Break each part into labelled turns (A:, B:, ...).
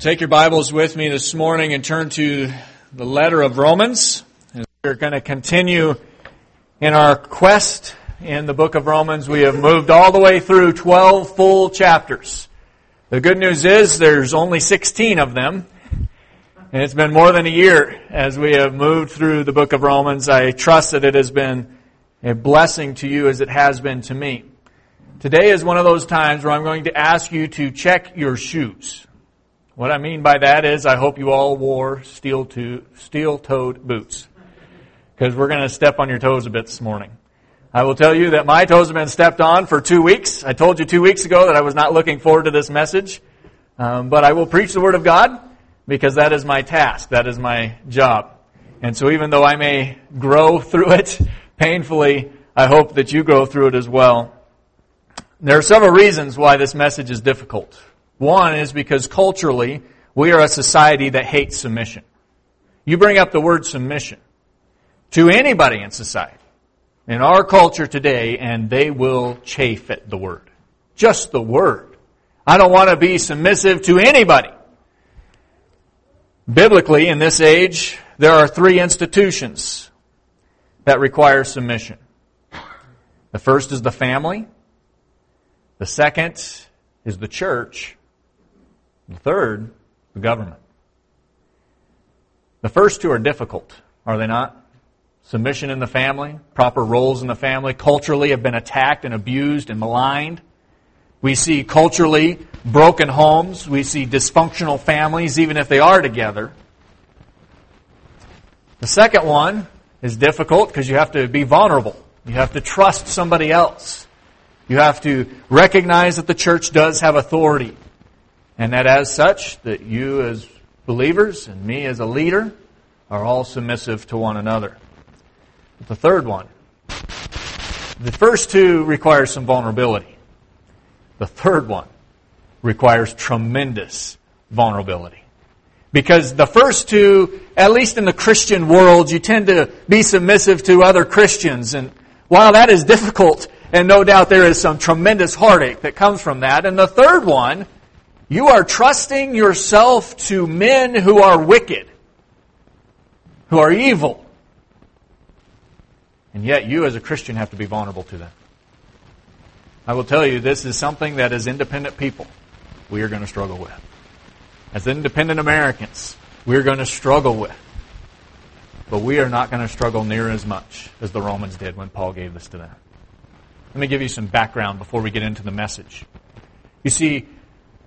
A: Take your Bibles with me this morning and turn to the letter of Romans. We're going to continue in our quest in the book of Romans. We have moved all the way through 12 full chapters. The good news is there's only 16 of them. And it's been more than a year as we have moved through the book of Romans. I trust that it has been a blessing to you as it has been to me. Today is one of those times where I'm going to ask you to check your shoes. What I mean by that is I hope you all wore steel to, steel-toed boots. Because we're going to step on your toes a bit this morning. I will tell you that my toes have been stepped on for two weeks. I told you two weeks ago that I was not looking forward to this message. Um, but I will preach the Word of God because that is my task. That is my job. And so even though I may grow through it painfully, I hope that you grow through it as well. There are several reasons why this message is difficult. One is because culturally, we are a society that hates submission. You bring up the word submission to anybody in society, in our culture today, and they will chafe at the word. Just the word. I don't want to be submissive to anybody. Biblically, in this age, there are three institutions that require submission. The first is the family. The second is the church. The third, the government. The first two are difficult, are they not? Submission in the family, proper roles in the family, culturally have been attacked and abused and maligned. We see culturally broken homes. We see dysfunctional families, even if they are together. The second one is difficult because you have to be vulnerable. You have to trust somebody else. You have to recognize that the church does have authority. And that as such, that you as believers and me as a leader are all submissive to one another. But the third one, the first two require some vulnerability. The third one requires tremendous vulnerability. Because the first two, at least in the Christian world, you tend to be submissive to other Christians. And while that is difficult, and no doubt there is some tremendous heartache that comes from that, and the third one you are trusting yourself to men who are wicked, who are evil. And yet you as a Christian have to be vulnerable to them. I will tell you, this is something that as independent people, we are going to struggle with. As independent Americans, we're going to struggle with. But we are not going to struggle near as much as the Romans did when Paul gave this to them. Let me give you some background before we get into the message. You see,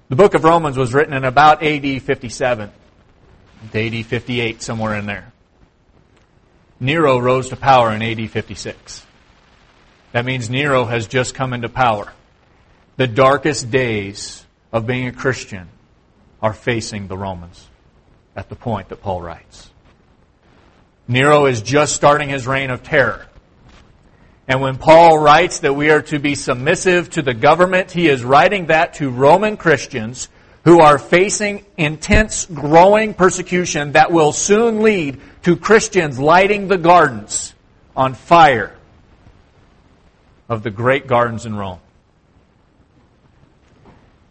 A: the book of Romans was written in about AD 57 to AD 58, somewhere in there. Nero rose to power in AD 56. That means Nero has just come into power. The darkest days of being a Christian are facing the Romans at the point that Paul writes. Nero is just starting his reign of terror. And when Paul writes that we are to be submissive to the government, he is writing that to Roman Christians who are facing intense, growing persecution that will soon lead to Christians lighting the gardens on fire of the great gardens in Rome.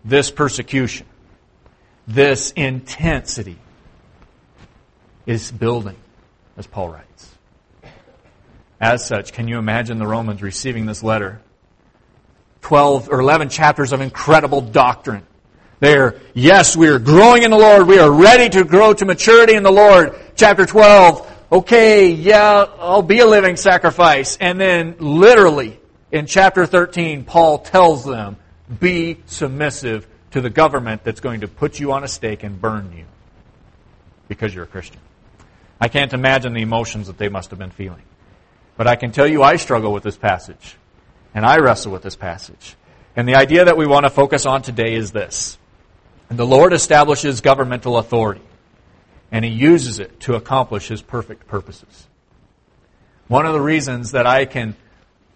A: This persecution, this intensity is building, as Paul writes. As such, can you imagine the Romans receiving this letter? 12 or 11 chapters of incredible doctrine. They're, yes, we are growing in the Lord. We are ready to grow to maturity in the Lord. Chapter 12, okay, yeah, I'll be a living sacrifice. And then literally in chapter 13, Paul tells them, be submissive to the government that's going to put you on a stake and burn you because you're a Christian. I can't imagine the emotions that they must have been feeling. But I can tell you I struggle with this passage. And I wrestle with this passage. And the idea that we want to focus on today is this. And the Lord establishes governmental authority. And He uses it to accomplish His perfect purposes. One of the reasons that I can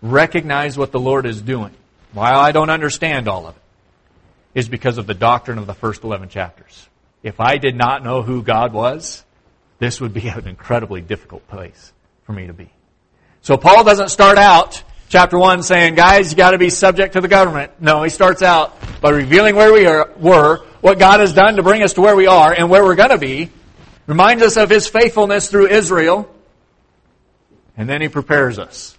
A: recognize what the Lord is doing, while I don't understand all of it, is because of the doctrine of the first 11 chapters. If I did not know who God was, this would be an incredibly difficult place for me to be. So Paul doesn't start out chapter 1 saying, guys, you got to be subject to the government. No, he starts out by revealing where we are, were, what God has done to bring us to where we are and where we're going to be, reminds us of his faithfulness through Israel, and then he prepares us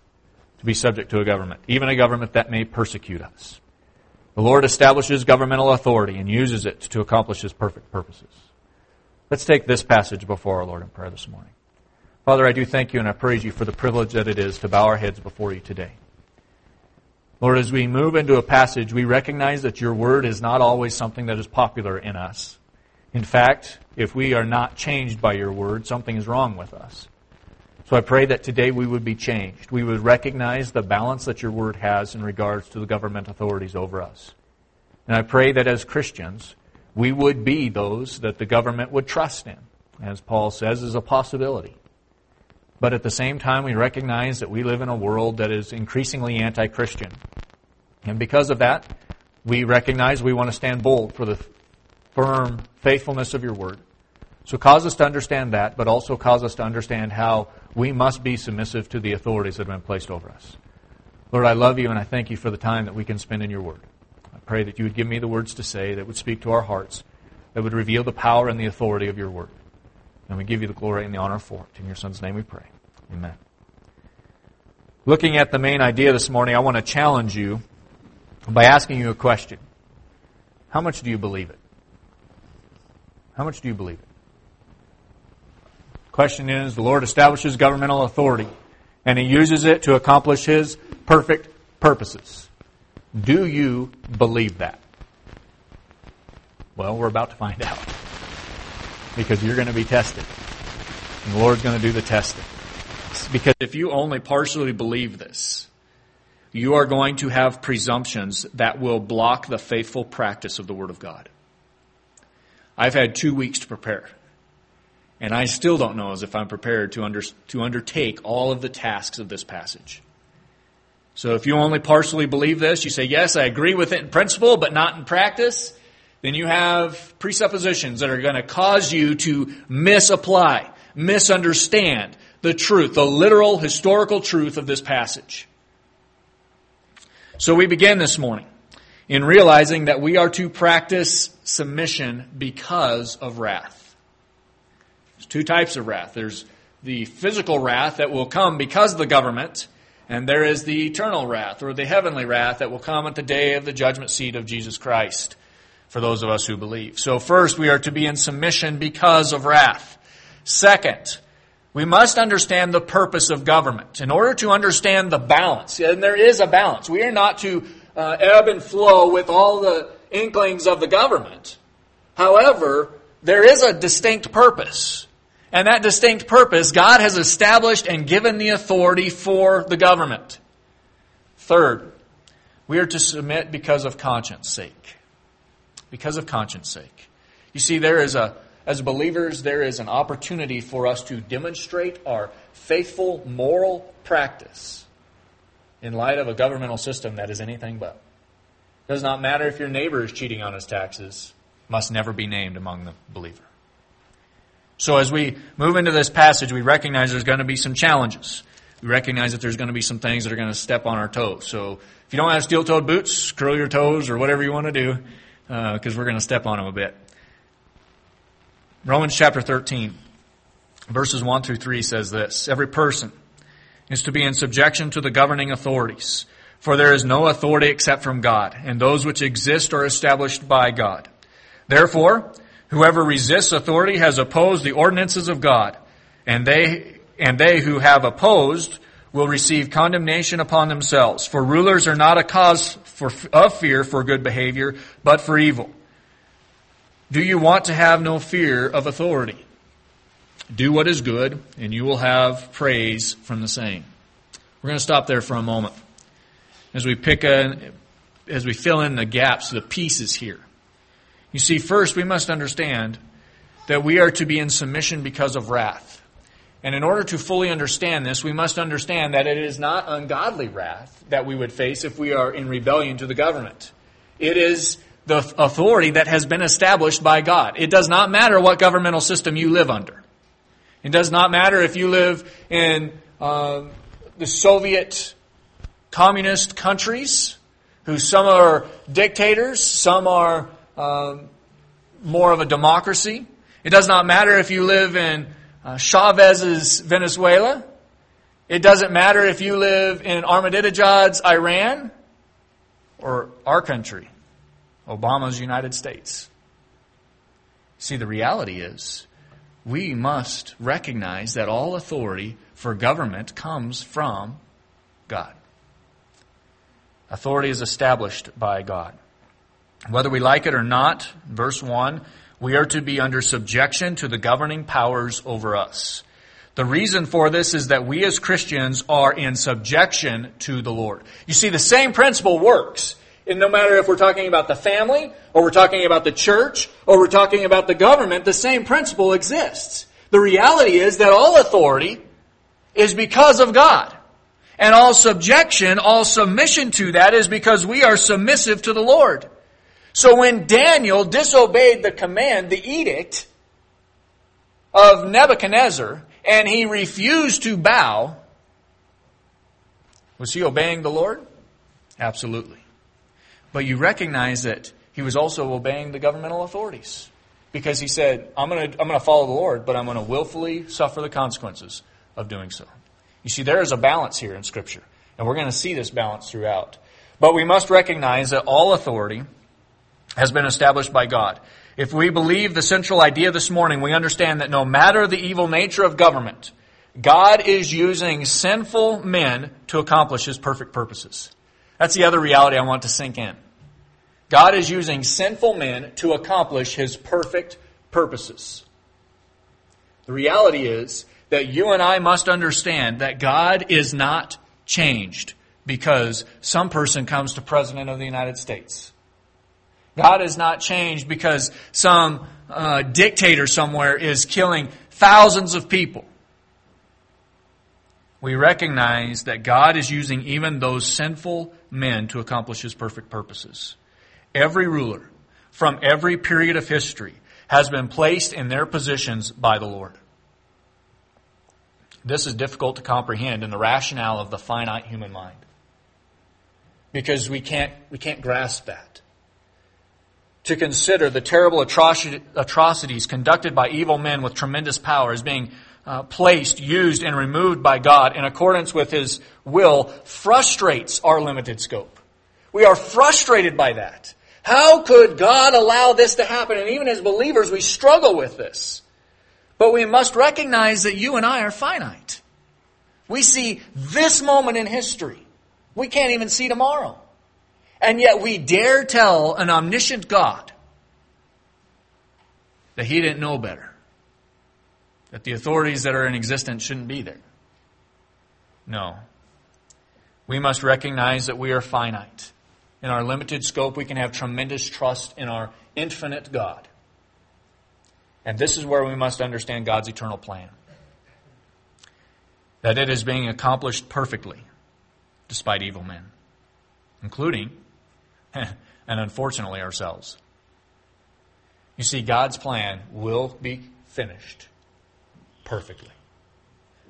A: to be subject to a government, even a government that may persecute us. The Lord establishes governmental authority and uses it to accomplish his perfect purposes. Let's take this passage before our Lord in prayer this morning. Father, I do thank you and I praise you for the privilege that it is to bow our heads before you today. Lord, as we move into a passage, we recognize that your word is not always something that is popular in us. In fact, if we are not changed by your word, something is wrong with us. So I pray that today we would be changed. We would recognize the balance that your word has in regards to the government authorities over us. And I pray that as Christians, we would be those that the government would trust in, as Paul says is a possibility. But at the same time, we recognize that we live in a world that is increasingly anti Christian. And because of that, we recognize we want to stand bold for the firm faithfulness of your word. So cause us to understand that, but also cause us to understand how we must be submissive to the authorities that have been placed over us. Lord, I love you and I thank you for the time that we can spend in your word. I pray that you would give me the words to say that would speak to our hearts, that would reveal the power and the authority of your word. And we give you the glory and the honor for it. In your Son's name we pray. Amen. Looking at the main idea this morning, I want to challenge you by asking you a question. How much do you believe it? How much do you believe it? Question is, the Lord establishes governmental authority, and He uses it to accomplish His perfect purposes. Do you believe that? Well, we're about to find out because you're going to be tested. And the Lord's going to do the testing. Because if you only partially believe this, you are going to have presumptions that will block the faithful practice of the Word of God. I've had two weeks to prepare. And I still don't know as if I'm prepared to, under, to undertake all of the tasks of this passage. So if you only partially believe this, you say, yes, I agree with it in principle, but not in practice, then you have presuppositions that are going to cause you to misapply, misunderstand the truth, the literal historical truth of this passage. So we begin this morning in realizing that we are to practice submission because of wrath. There's two types of wrath. There's the physical wrath that will come because of the government, and there is the eternal wrath or the heavenly wrath that will come at the day of the judgment seat of Jesus Christ for those of us who believe. So first, we are to be in submission because of wrath. Second, we must understand the purpose of government. In order to understand the balance, and there is a balance, we are not to uh, ebb and flow with all the inklings of the government. However, there is a distinct purpose. And that distinct purpose, God has established and given the authority for the government. Third, we are to submit because of conscience sake because of conscience sake. You see, there is a, as believers, there is an opportunity for us to demonstrate our faithful moral practice in light of a governmental system that is anything but. It does not matter if your neighbor is cheating on his taxes, must never be named among the believer. So as we move into this passage, we recognize there's going to be some challenges. We recognize that there's going to be some things that are going to step on our toes. So if you don't have steel-toed boots, curl your toes or whatever you want to do because uh, we're going to step on them a bit. Romans chapter 13, verses 1 through 3 says this Every person is to be in subjection to the governing authorities, for there is no authority except from God, and those which exist are established by God. Therefore, whoever resists authority has opposed the ordinances of God, and they, and they who have opposed will receive condemnation upon themselves. For rulers are not a cause for, of fear for good behavior, but for evil. Do you want to have no fear of authority? Do what is good, and you will have praise from the same. We're going to stop there for a moment as we pick a, as we fill in the gaps, the pieces here. You see, first we must understand that we are to be in submission because of wrath. And in order to fully understand this, we must understand that it is not ungodly wrath that we would face if we are in rebellion to the government. It is the authority that has been established by God. It does not matter what governmental system you live under. It does not matter if you live in uh, the Soviet communist countries, who some are dictators, some are um, more of a democracy. It does not matter if you live in uh, Chavez's Venezuela. It doesn't matter if you live in Ahmadinejad's Iran or our country, Obama's United States. See, the reality is we must recognize that all authority for government comes from God. Authority is established by God. Whether we like it or not, verse 1, we are to be under subjection to the governing powers over us. The reason for this is that we as Christians are in subjection to the Lord. You see, the same principle works. And no matter if we're talking about the family, or we're talking about the church, or we're talking about the government, the same principle exists. The reality is that all authority is because of God. And all subjection, all submission to that is because we are submissive to the Lord. So when Daniel disobeyed the command, the edict of Nebuchadnezzar, and he refused to bow, was he obeying the Lord? Absolutely. But you recognize that he was also obeying the governmental authorities. Because he said, I'm going to I'm going to follow the Lord, but I'm going to willfully suffer the consequences of doing so. You see, there is a balance here in Scripture. And we're going to see this balance throughout. But we must recognize that all authority has been established by God. If we believe the central idea this morning, we understand that no matter the evil nature of government, God is using sinful men to accomplish his perfect purposes. That's the other reality I want to sink in. God is using sinful men to accomplish his perfect purposes. The reality is that you and I must understand that God is not changed because some person comes to President of the United States. God is not changed because some uh, dictator somewhere is killing thousands of people. We recognize that God is using even those sinful men to accomplish his perfect purposes. Every ruler from every period of history has been placed in their positions by the Lord. This is difficult to comprehend in the rationale of the finite human mind. Because we can't, we can't grasp that to consider the terrible atrocities conducted by evil men with tremendous power as being uh, placed, used, and removed by God in accordance with His will frustrates our limited scope. We are frustrated by that. How could God allow this to happen? And even as believers, we struggle with this. But we must recognize that you and I are finite. We see this moment in history. We can't even see tomorrow. And yet we dare tell an omniscient God that he didn't know better. That the authorities that are in existence shouldn't be there. No. We must recognize that we are finite. In our limited scope, we can have tremendous trust in our infinite God. And this is where we must understand God's eternal plan. That it is being accomplished perfectly, despite evil men, including and unfortunately ourselves. You see, God's plan will be finished perfectly.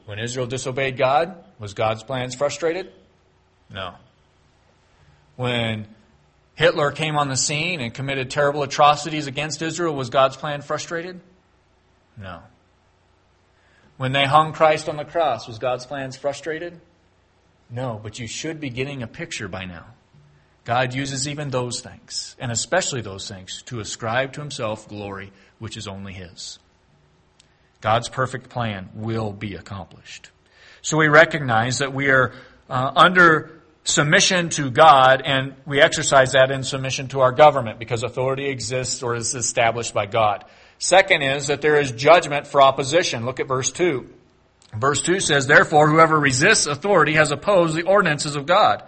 A: When Israel disobeyed God, was God's plans frustrated? No. When Hitler came on the scene and committed terrible atrocities against Israel, was God's plan frustrated? No. When they hung Christ on the cross, was God's plans frustrated? No, but you should be getting a picture by now. God uses even those things, and especially those things, to ascribe to himself glory which is only his. God's perfect plan will be accomplished. So we recognize that we are uh, under submission to God, and we exercise that in submission to our government because authority exists or is established by God. Second is that there is judgment for opposition. Look at verse 2. Verse 2 says, Therefore, whoever resists authority has opposed the ordinances of God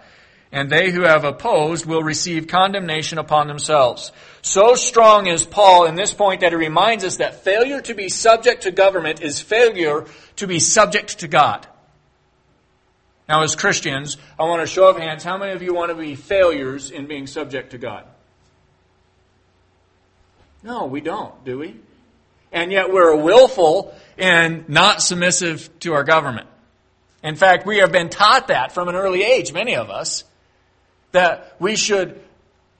A: and they who have opposed will receive condemnation upon themselves. So strong is Paul in this point that he reminds us that failure to be subject to government is failure to be subject to God. Now, as Christians, I want to show of hands how many of you want to be failures in being subject to God? No, we don't, do we? And yet we're willful and not submissive to our government. In fact, we have been taught that from an early age, many of us, that we should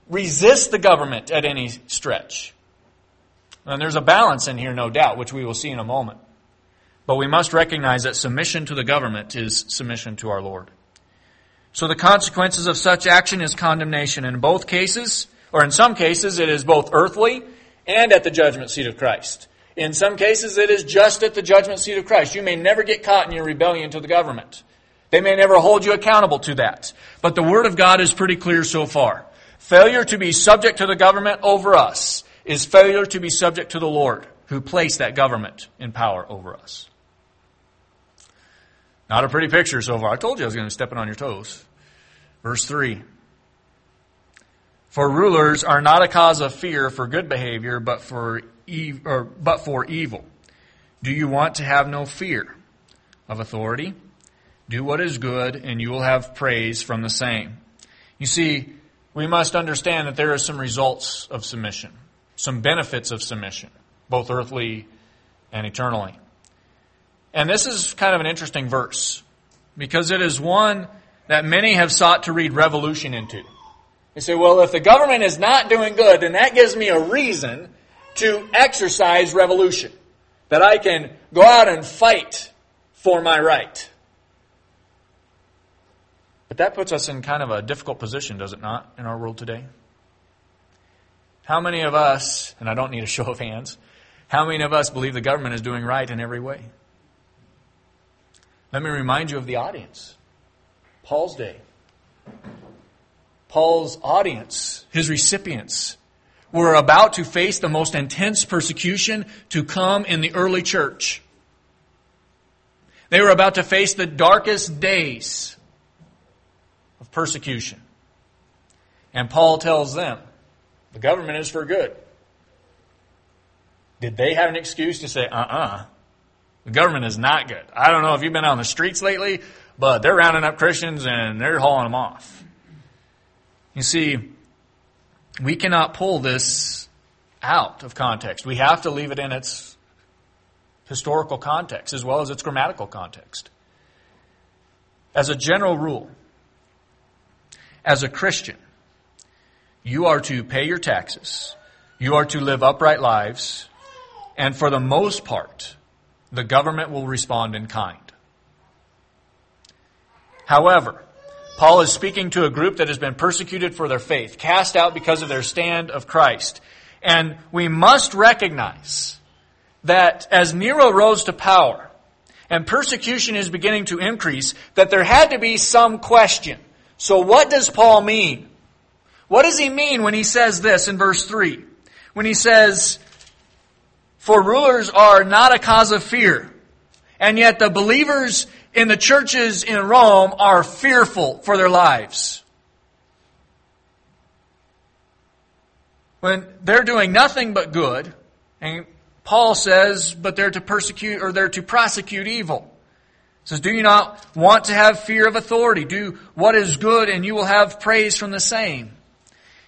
A: resist the government at any stretch. And there's a balance in here, no doubt, which we will see in a moment. But we must recognize that submission to the government is submission to our Lord. So the consequences of such action is condemnation. In both cases, or in some cases, it is both earthly and at the judgment seat of Christ. In some cases, it is just at the judgment seat of Christ. You may never get caught in your rebellion to the government. They may never hold you accountable to that. But the Word of God is pretty clear so far. Failure to be subject to the government over us is failure to be subject to the Lord who placed that government in power over us. Not a pretty picture so far. I told you I was going to step on your toes. Verse 3. For rulers are not a cause of fear for good behavior, but for, or, but for evil. Do you want to have no fear of authority? Do what is good, and you will have praise from the same. You see, we must understand that there are some results of submission, some benefits of submission, both earthly and eternally. And this is kind of an interesting verse because it is one that many have sought to read revolution into. They say, well, if the government is not doing good, then that gives me a reason to exercise revolution. That I can go out and fight for my right. But that puts us in kind of a difficult position, does it not, in our world today? How many of us, and I don't need a show of hands, how many of us believe the government is doing right in every way? Let me remind you of the audience. Paul's day. Paul's audience, his recipients, were about to face the most intense persecution to come in the early church. They were about to face the darkest days of persecution. And Paul tells them, the government is for good. Did they have an excuse to say, uh uh-uh, uh the government is not good. I don't know if you've been on the streets lately, but they're rounding up Christians and they're hauling them off. You see, we cannot pull this out of context. We have to leave it in its historical context as well as its grammatical context. As a general rule, as a Christian, you are to pay your taxes, you are to live upright lives, and for the most part, the government will respond in kind. However, Paul is speaking to a group that has been persecuted for their faith, cast out because of their stand of Christ. And we must recognize that as Nero rose to power and persecution is beginning to increase, that there had to be some question. So what does Paul mean? What does he mean when he says this in verse 3? When he says, for rulers are not a cause of fear. And yet the believers in the churches in Rome are fearful for their lives. When they're doing nothing but good, and Paul says, but they're to persecute or they're to prosecute evil. Says, do you not want to have fear of authority? Do what is good and you will have praise from the same.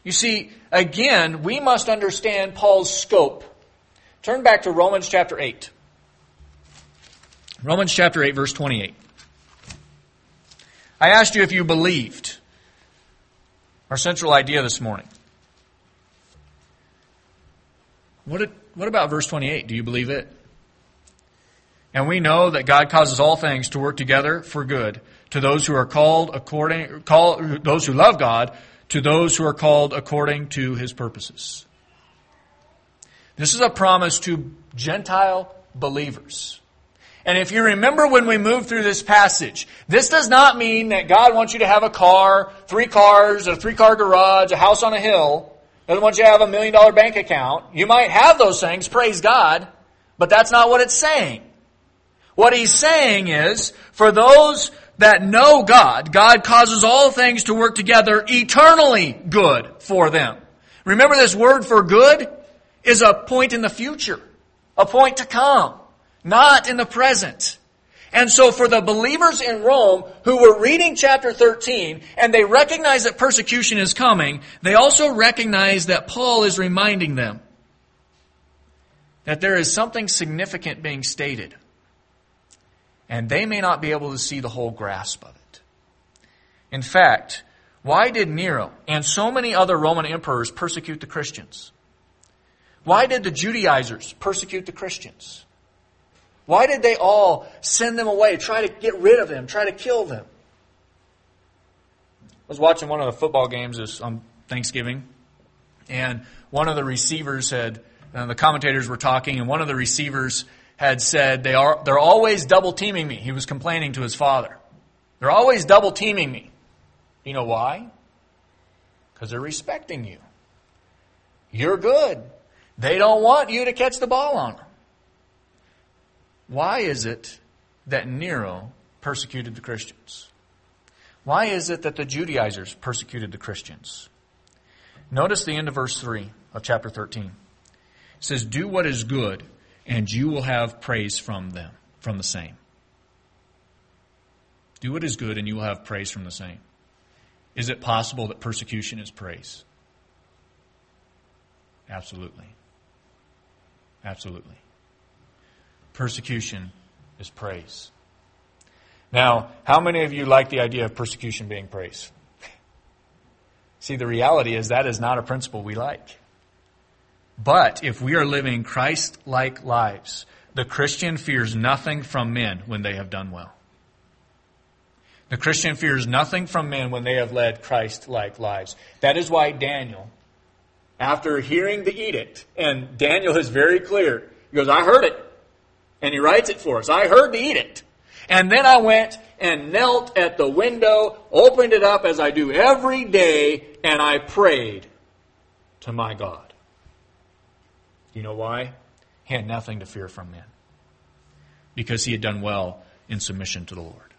A: You see, again, we must understand Paul's scope Turn back to Romans chapter 8. Romans chapter 8, verse 28. I asked you if you believed our central idea this morning. What, what about verse 28? Do you believe it? And we know that God causes all things to work together for good to those who are called according, call, those who love God, to those who are called according to his purposes. This is a promise to Gentile believers. And if you remember when we moved through this passage, this does not mean that God wants you to have a car, three cars, a three car garage, a house on a hill. Doesn't want you to have a million dollar bank account. You might have those things, praise God, but that's not what it's saying. What he's saying is, for those that know God, God causes all things to work together eternally good for them. Remember this word for good? is a point in the future, a point to come, not in the present. And so for the believers in Rome who were reading chapter 13 and they recognize that persecution is coming, they also recognize that Paul is reminding them that there is something significant being stated. And they may not be able to see the whole grasp of it. In fact, why did Nero and so many other Roman emperors persecute the Christians? Why did the Judaizers persecute the Christians? Why did they all send them away, try to get rid of them, try to kill them? I was watching one of the football games this on Thanksgiving, and one of the receivers had, uh, the commentators were talking, and one of the receivers had said, they are, they're always double teaming me. He was complaining to his father. They're always double teaming me. You know why? Because they're respecting you. You're good. They don't want you to catch the ball on them. Why is it that Nero persecuted the Christians? Why is it that the Judaizers persecuted the Christians? Notice the end of verse 3 of chapter 13. It says, Do what is good, and you will have praise from them, from the same. Do what is good, and you will have praise from the same. Is it possible that persecution is praise? Absolutely. Absolutely. Persecution is praise. Now, how many of you like the idea of persecution being praise? See, the reality is that is not a principle we like. But if we are living Christ like lives, the Christian fears nothing from men when they have done well. The Christian fears nothing from men when they have led Christ like lives. That is why Daniel after hearing the edict, and Daniel is very clear. He goes, I heard it. And he writes it for us. I heard the edict. And then I went and knelt at the window, opened it up as I do every day, and I prayed to my God. You know why? He had nothing to fear from men. Because he had done well in submission to the Lord.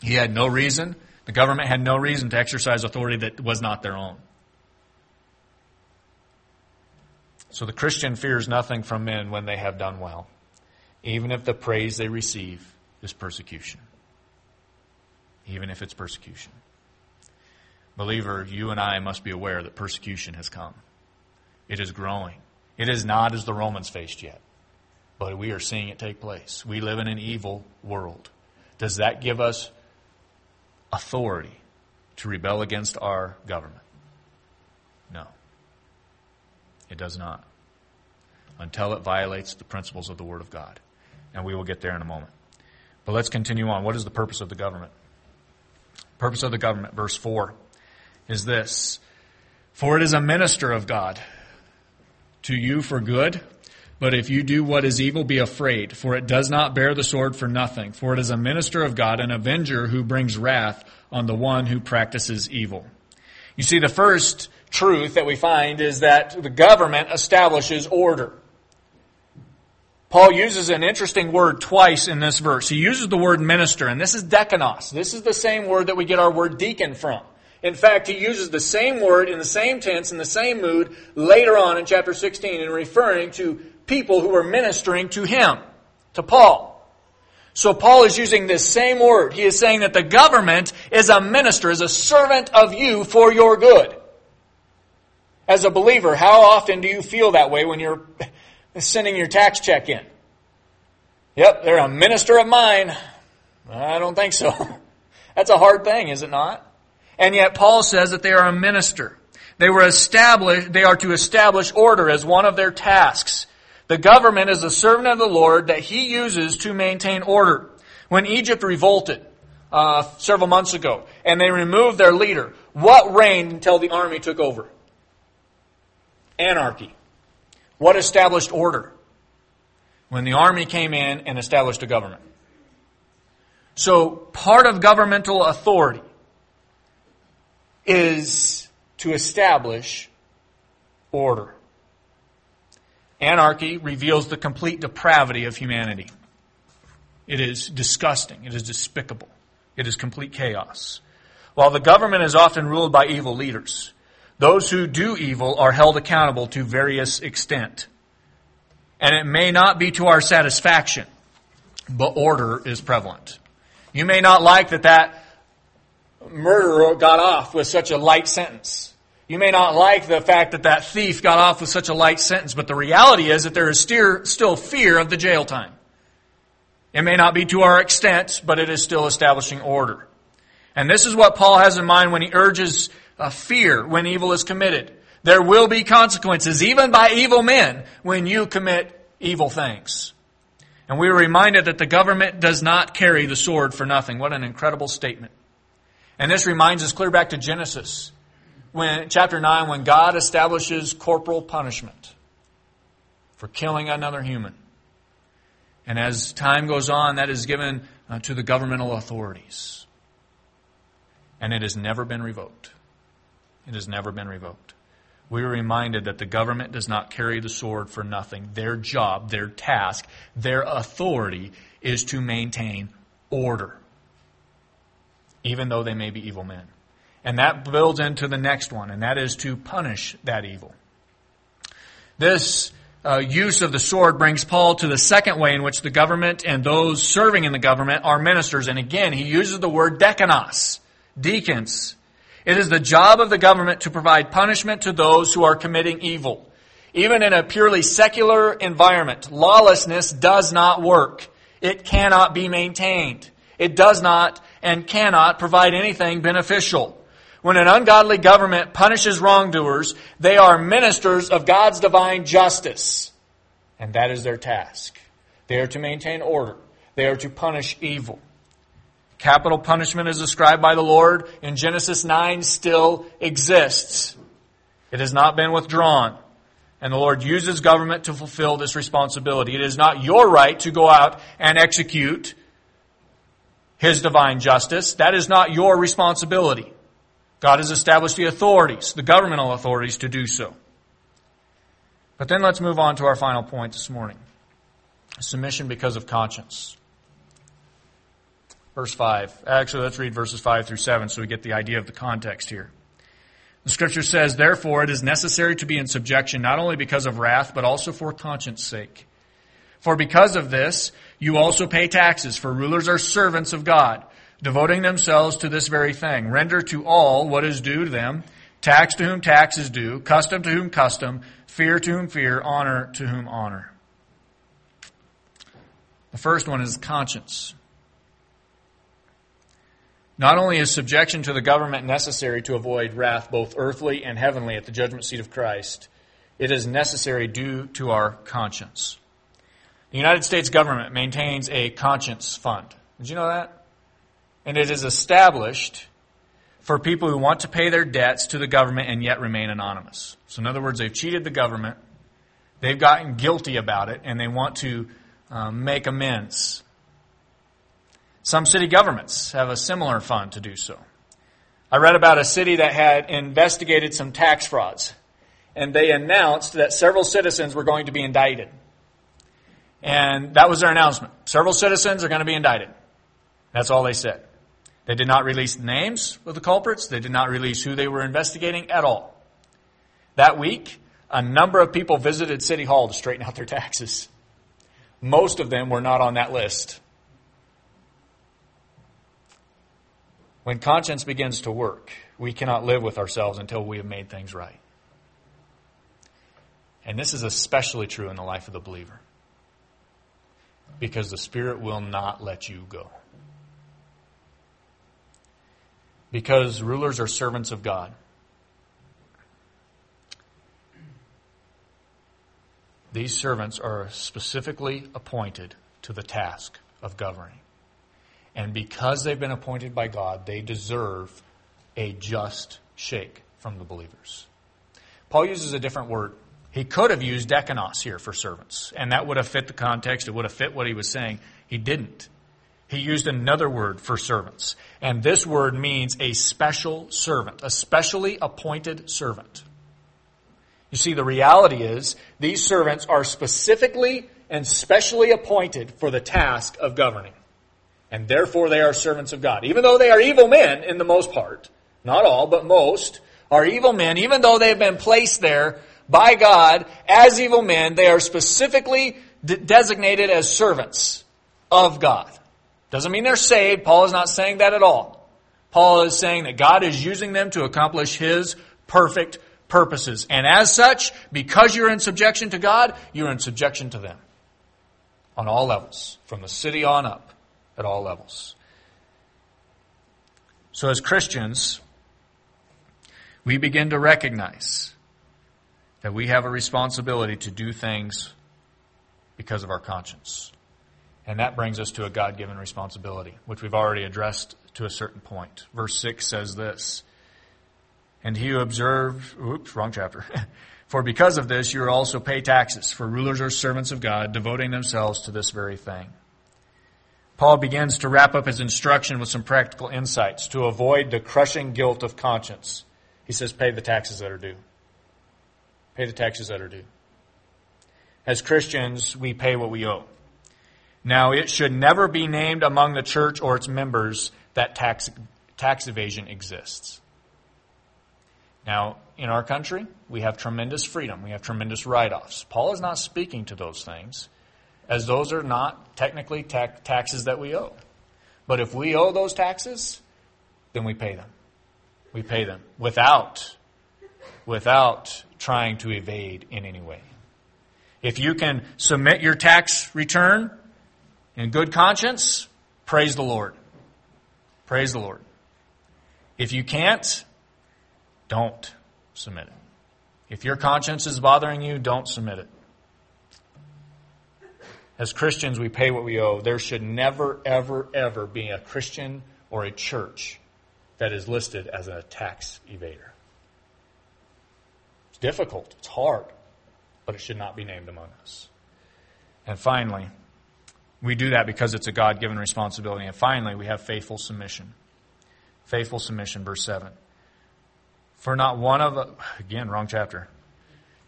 A: He had no reason, the government had no reason to exercise authority that was not their own. So the Christian fears nothing from men when they have done well, even if the praise they receive is persecution. Even if it's persecution. Believer, you and I must be aware that persecution has come. It is growing. It is not as the Romans faced yet, but we are seeing it take place. We live in an evil world. Does that give us authority to rebel against our government? No. It does not. Until it violates the principles of the Word of God. And we will get there in a moment. But let's continue on. What is the purpose of the government? Purpose of the government, verse 4, is this For it is a minister of God to you for good. But if you do what is evil, be afraid, for it does not bear the sword for nothing. For it is a minister of God, an avenger who brings wrath on the one who practices evil. You see, the first truth that we find is that the government establishes order. Paul uses an interesting word twice in this verse. He uses the word minister, and this is diakonos. This is the same word that we get our word deacon from. In fact, he uses the same word in the same tense, in the same mood, later on in chapter 16, in referring to people who were ministering to him, to Paul. So Paul is using this same word. He is saying that the government is a minister, is a servant of you for your good. As a believer, how often do you feel that way when you're sending your tax check in? Yep, they're a minister of mine. I don't think so. That's a hard thing, is it not? And yet Paul says that they are a minister. They were established, they are to establish order as one of their tasks. The government is a servant of the Lord that he uses to maintain order. When Egypt revolted uh, several months ago and they removed their leader, what reigned until the army took over? Anarchy. What established order? When the army came in and established a government. So part of governmental authority is to establish order. Anarchy reveals the complete depravity of humanity. It is disgusting. It is despicable. It is complete chaos. While the government is often ruled by evil leaders, those who do evil are held accountable to various extent. And it may not be to our satisfaction, but order is prevalent. You may not like that that murderer got off with such a light sentence. You may not like the fact that that thief got off with such a light sentence, but the reality is that there is still fear of the jail time. It may not be to our extent, but it is still establishing order. And this is what Paul has in mind when he urges uh, fear when evil is committed. There will be consequences, even by evil men, when you commit evil things. And we are reminded that the government does not carry the sword for nothing. What an incredible statement. And this reminds us clear back to Genesis, when, chapter 9, when God establishes corporal punishment for killing another human. And as time goes on, that is given uh, to the governmental authorities. And it has never been revoked. It has never been revoked. We are reminded that the government does not carry the sword for nothing. Their job, their task, their authority is to maintain order, even though they may be evil men. And that builds into the next one, and that is to punish that evil. This uh, use of the sword brings Paul to the second way in which the government and those serving in the government are ministers. And again, he uses the word diakonos, deacons. It is the job of the government to provide punishment to those who are committing evil. Even in a purely secular environment, lawlessness does not work. It cannot be maintained. It does not and cannot provide anything beneficial. When an ungodly government punishes wrongdoers, they are ministers of God's divine justice. And that is their task. They are to maintain order. They are to punish evil. Capital punishment as described by the Lord in Genesis 9 still exists. It has not been withdrawn. And the Lord uses government to fulfill this responsibility. It is not your right to go out and execute His divine justice. That is not your responsibility. God has established the authorities, the governmental authorities, to do so. But then let's move on to our final point this morning submission because of conscience. Verse 5. Actually, let's read verses 5 through 7 so we get the idea of the context here. The scripture says, Therefore, it is necessary to be in subjection not only because of wrath, but also for conscience sake. For because of this, you also pay taxes, for rulers are servants of God devoting themselves to this very thing. Render to all what is due to them, tax to whom tax is due, custom to whom custom, fear to whom fear, honor to whom honor. The first one is conscience. Not only is subjection to the government necessary to avoid wrath, both earthly and heavenly, at the judgment seat of Christ, it is necessary due to our conscience. The United States government maintains a conscience fund. Did you know that? and it is established for people who want to pay their debts to the government and yet remain anonymous. So, in other words, they've cheated the government, they've gotten guilty about it, and they want to um, make amends. Some city governments have a similar fund to do so. I read about a city that had investigated some tax frauds, and they announced that several citizens were going to be indicted. And that was their announcement. Several citizens are going to be indicted. That's all they said. They did not release the names of the culprits. They did not release who they were investigating at all. That week, a number of people visited City Hall to straighten out their taxes. Most of them were not on that list. When conscience begins to work, we cannot live with ourselves until we have made things right. And this is especially true in the life of the believer. Because the Spirit will not let you go. because rulers are servants of God. These servants are specifically appointed to the task of governing. And because they've been appointed by God, they deserve a just shake from the believers. Paul uses a different word. He could have used diakonos here for servants, and that would have fit the context. It would have fit what he was saying. He didn't. He used another word for servants. And this word means a special servant, a specially appointed servant. You see, the reality is these servants are specifically and specially appointed for the task of governing. And therefore they are servants of God. Even though they are evil men in the most part, not all, but most, are evil men, even though they have been placed there by God as evil men, they are specifically de- designated as servants of God. Doesn't mean they're saved. Paul is not saying that at all. Paul is saying that God is using them to accomplish His perfect purposes. And as such, because you're in subjection to God, you're in subjection to them. on all levels, from the city on up, at all levels. So, as Christians, we begin to recognize that we have a responsibility to do things because of our conscience. And that brings us to a God given responsibility, which we've already addressed to a certain point. Verse 6 says this And he who observed, oops, wrong chapter. for because of this, you are also pay taxes, for rulers are servants of God, devoting themselves to this very thing. Paul begins to wrap up his instruction with some practical insights to avoid the crushing guilt of conscience. He says, Pay the taxes that are due. Pay the taxes that are due. As Christians, we pay what we owe. Now, it should never be named among the church or its members that tax, tax evasion exists. Now, in our country, we have tremendous freedom. We have tremendous write offs. Paul is not speaking to those things, as those are not technically ta- taxes that we owe. But if we owe those taxes, then we pay them. We pay them without, without trying to evade in any way. If you can submit your tax return in good conscience, praise the Lord. Praise the Lord. If you can't, don't submit it. If your conscience is bothering you, don't submit it. As Christians, we pay what we owe. There should never, ever, ever be a Christian or a church that is listed as a tax evader. It's difficult, it's hard, but it should not be named among us. And finally, we do that because it's a God given responsibility. And finally, we have faithful submission. Faithful submission, verse 7. For not one of, again, wrong chapter.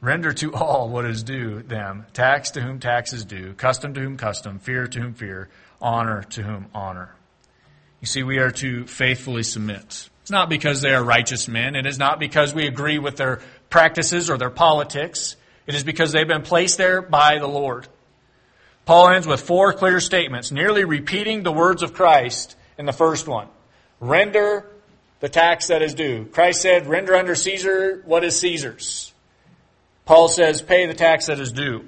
A: Render to all what is due them tax to whom tax is due, custom to whom custom, fear to whom fear, honor to whom honor. You see, we are to faithfully submit. It's not because they are righteous men. It is not because we agree with their practices or their politics. It is because they've been placed there by the Lord. Paul ends with four clear statements, nearly repeating the words of Christ in the first one. Render the tax that is due. Christ said, render under Caesar what is Caesar's. Paul says, pay the tax that is due.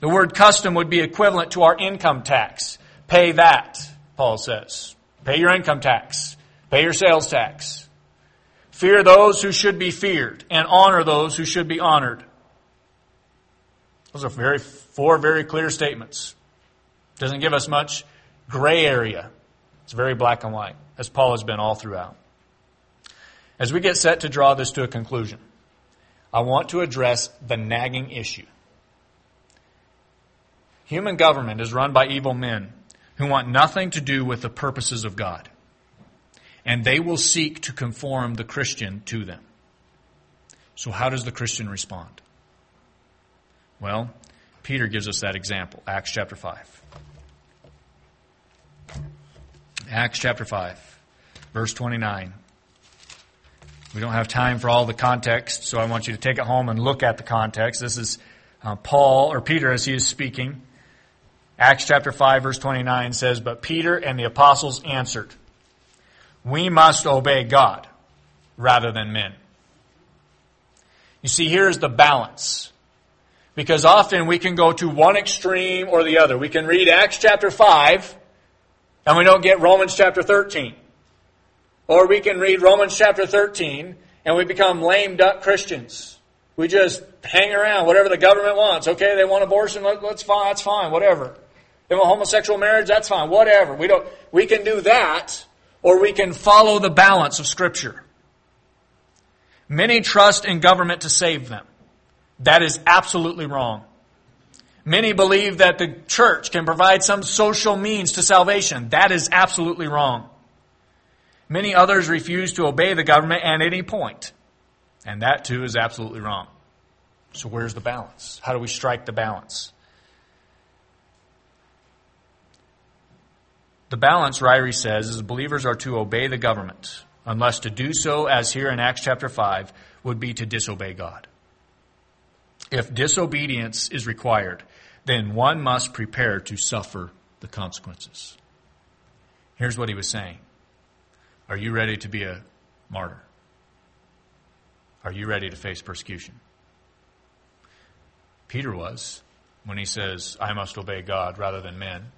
A: The word custom would be equivalent to our income tax. Pay that, Paul says. Pay your income tax. Pay your sales tax. Fear those who should be feared and honor those who should be honored. Those are very, four very clear statements. Doesn't give us much gray area. It's very black and white, as Paul has been all throughout. As we get set to draw this to a conclusion, I want to address the nagging issue. Human government is run by evil men who want nothing to do with the purposes of God. And they will seek to conform the Christian to them. So, how does the Christian respond? Well, Peter gives us that example, Acts chapter 5. Acts chapter 5, verse 29. We don't have time for all the context, so I want you to take it home and look at the context. This is uh, Paul, or Peter, as he is speaking. Acts chapter 5, verse 29 says, But Peter and the apostles answered, We must obey God rather than men. You see, here's the balance. Because often we can go to one extreme or the other. We can read Acts chapter 5 and we don't get Romans chapter 13. Or we can read Romans chapter 13 and we become lame duck Christians. We just hang around, whatever the government wants. Okay, they want abortion, let's fine, that's fine, whatever. They want homosexual marriage, that's fine, whatever. We don't, we can do that, or we can follow the balance of Scripture. Many trust in government to save them. That is absolutely wrong. Many believe that the church can provide some social means to salvation. That is absolutely wrong. Many others refuse to obey the government at any point. And that too is absolutely wrong. So where's the balance? How do we strike the balance? The balance, Ryrie says, is believers are to obey the government, unless to do so, as here in Acts chapter 5, would be to disobey God. If disobedience is required, then one must prepare to suffer the consequences. Here's what he was saying Are you ready to be a martyr? Are you ready to face persecution? Peter was. when he says, I must obey God rather than men.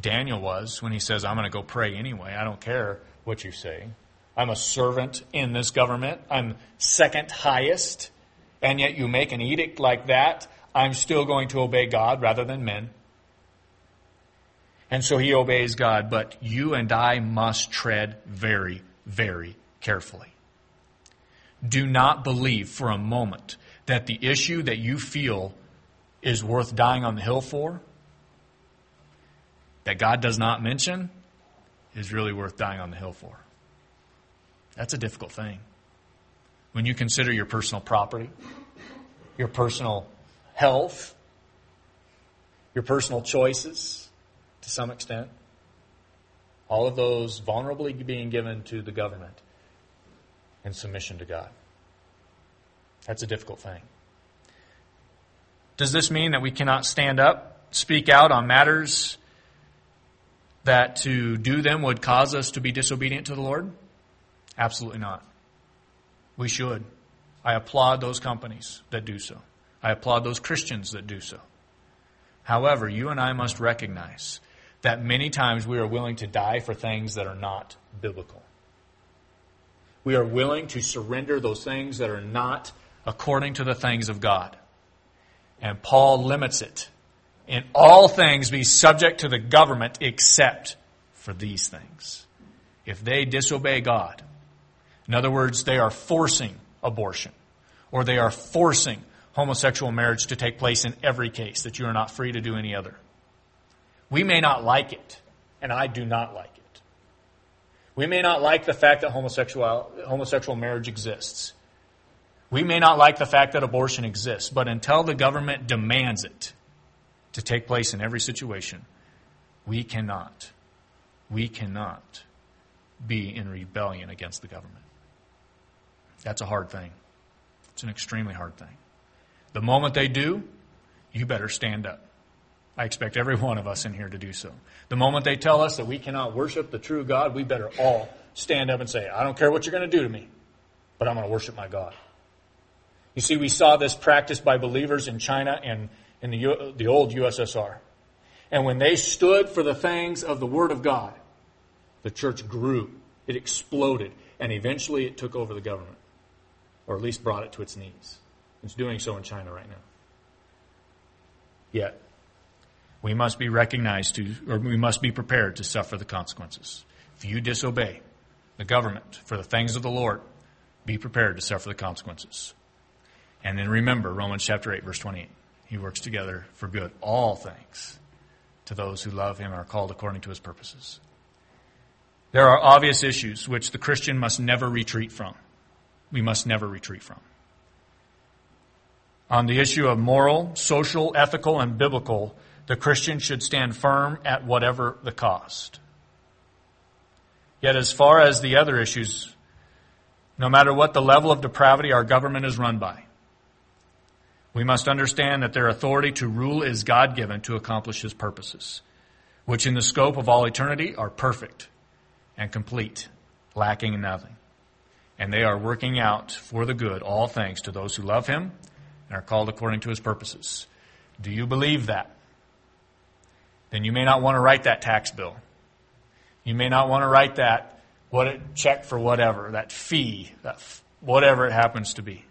A: Daniel was when he says, I'm going to go pray anyway. I don't care what you say. I'm a servant in this government. I'm second highest. And yet you make an edict like that. I'm still going to obey God rather than men. And so he obeys God. But you and I must tread very, very carefully. Do not believe for a moment that the issue that you feel is worth dying on the hill for, that God does not mention, is really worth dying on the hill for. That's a difficult thing. When you consider your personal property, your personal health, your personal choices to some extent, all of those vulnerably being given to the government in submission to God. That's a difficult thing. Does this mean that we cannot stand up, speak out on matters that to do them would cause us to be disobedient to the Lord? Absolutely not. We should. I applaud those companies that do so. I applaud those Christians that do so. However, you and I must recognize that many times we are willing to die for things that are not biblical. We are willing to surrender those things that are not according to the things of God. And Paul limits it. In all things be subject to the government except for these things. If they disobey God, in other words, they are forcing abortion, or they are forcing homosexual marriage to take place in every case, that you are not free to do any other. We may not like it, and I do not like it. We may not like the fact that homosexual, homosexual marriage exists. We may not like the fact that abortion exists, but until the government demands it to take place in every situation, we cannot, we cannot be in rebellion against the government. That's a hard thing. It's an extremely hard thing. The moment they do, you better stand up. I expect every one of us in here to do so. The moment they tell us that we cannot worship the true God, we better all stand up and say, I don't care what you're going to do to me, but I'm going to worship my God. You see, we saw this practiced by believers in China and in the, the old USSR. And when they stood for the things of the Word of God, the church grew, it exploded, and eventually it took over the government, or at least brought it to its knees. It's doing so in China right now. Yet, we must be recognized to, or we must be prepared to suffer the consequences. If you disobey the government for the things of the Lord, be prepared to suffer the consequences. And then remember Romans chapter 8, verse 28. He works together for good, all things, to those who love him and are called according to his purposes. There are obvious issues which the Christian must never retreat from. We must never retreat from. On the issue of moral, social, ethical, and biblical, the Christian should stand firm at whatever the cost. Yet, as far as the other issues, no matter what the level of depravity our government is run by, we must understand that their authority to rule is God given to accomplish His purposes, which in the scope of all eternity are perfect and complete, lacking in nothing. And they are working out for the good all things to those who love Him and are called according to His purposes. Do you believe that? Then you may not want to write that tax bill. You may not want to write that what it, check for whatever, that fee, that whatever it happens to be.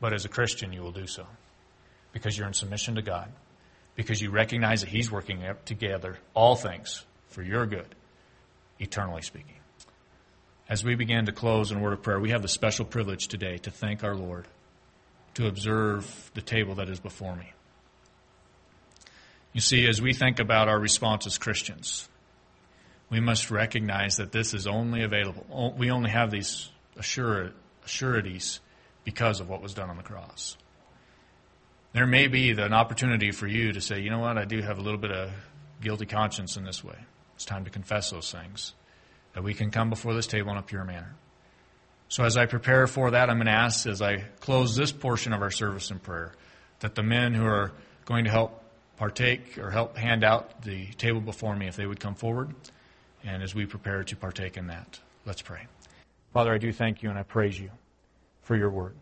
A: But as a Christian, you will do so because you're in submission to God, because you recognize that He's working together all things for your good, eternally speaking. As we begin to close in a word of prayer, we have the special privilege today to thank our Lord, to observe the table that is before me. You see, as we think about our response as Christians, we must recognize that this is only available. We only have these assurities because of what was done on the cross. There may be an opportunity for you to say, you know what, I do have a little bit of guilty conscience in this way. It's time to confess those things, that we can come before this table in a pure manner. So as I prepare for that, I'm going to ask, as I close this portion of our service in prayer, that the men who are going to help partake or help hand out the table before me, if they would come forward, and as we prepare to partake in that, let's pray. Father, I do thank you and I praise you for your word.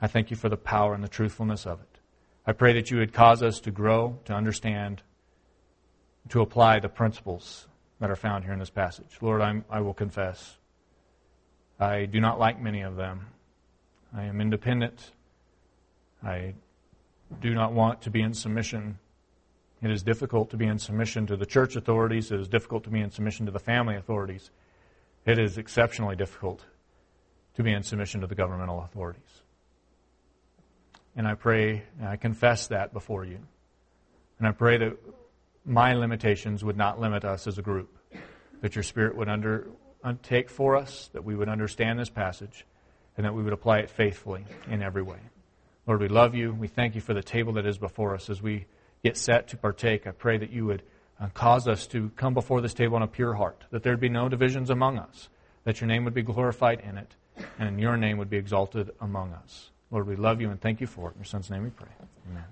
A: I thank you for the power and the truthfulness of it. I pray that you would cause us to grow, to understand, to apply the principles that are found here in this passage. Lord, I'm, I will confess. I do not like many of them. I am independent. I do not want to be in submission. It is difficult to be in submission to the church authorities. It is difficult to be in submission to the family authorities. It is exceptionally difficult to be in submission to the governmental authorities. And I pray, and I confess that before you. And I pray that my limitations would not limit us as a group, that your Spirit would under, take for us, that we would understand this passage, and that we would apply it faithfully in every way. Lord, we love you. We thank you for the table that is before us as we get set to partake. I pray that you would uh, cause us to come before this table in a pure heart, that there'd be no divisions among us, that your name would be glorified in it, and your name would be exalted among us. Lord, we love you and thank you for it. In your son's name we pray. Amen.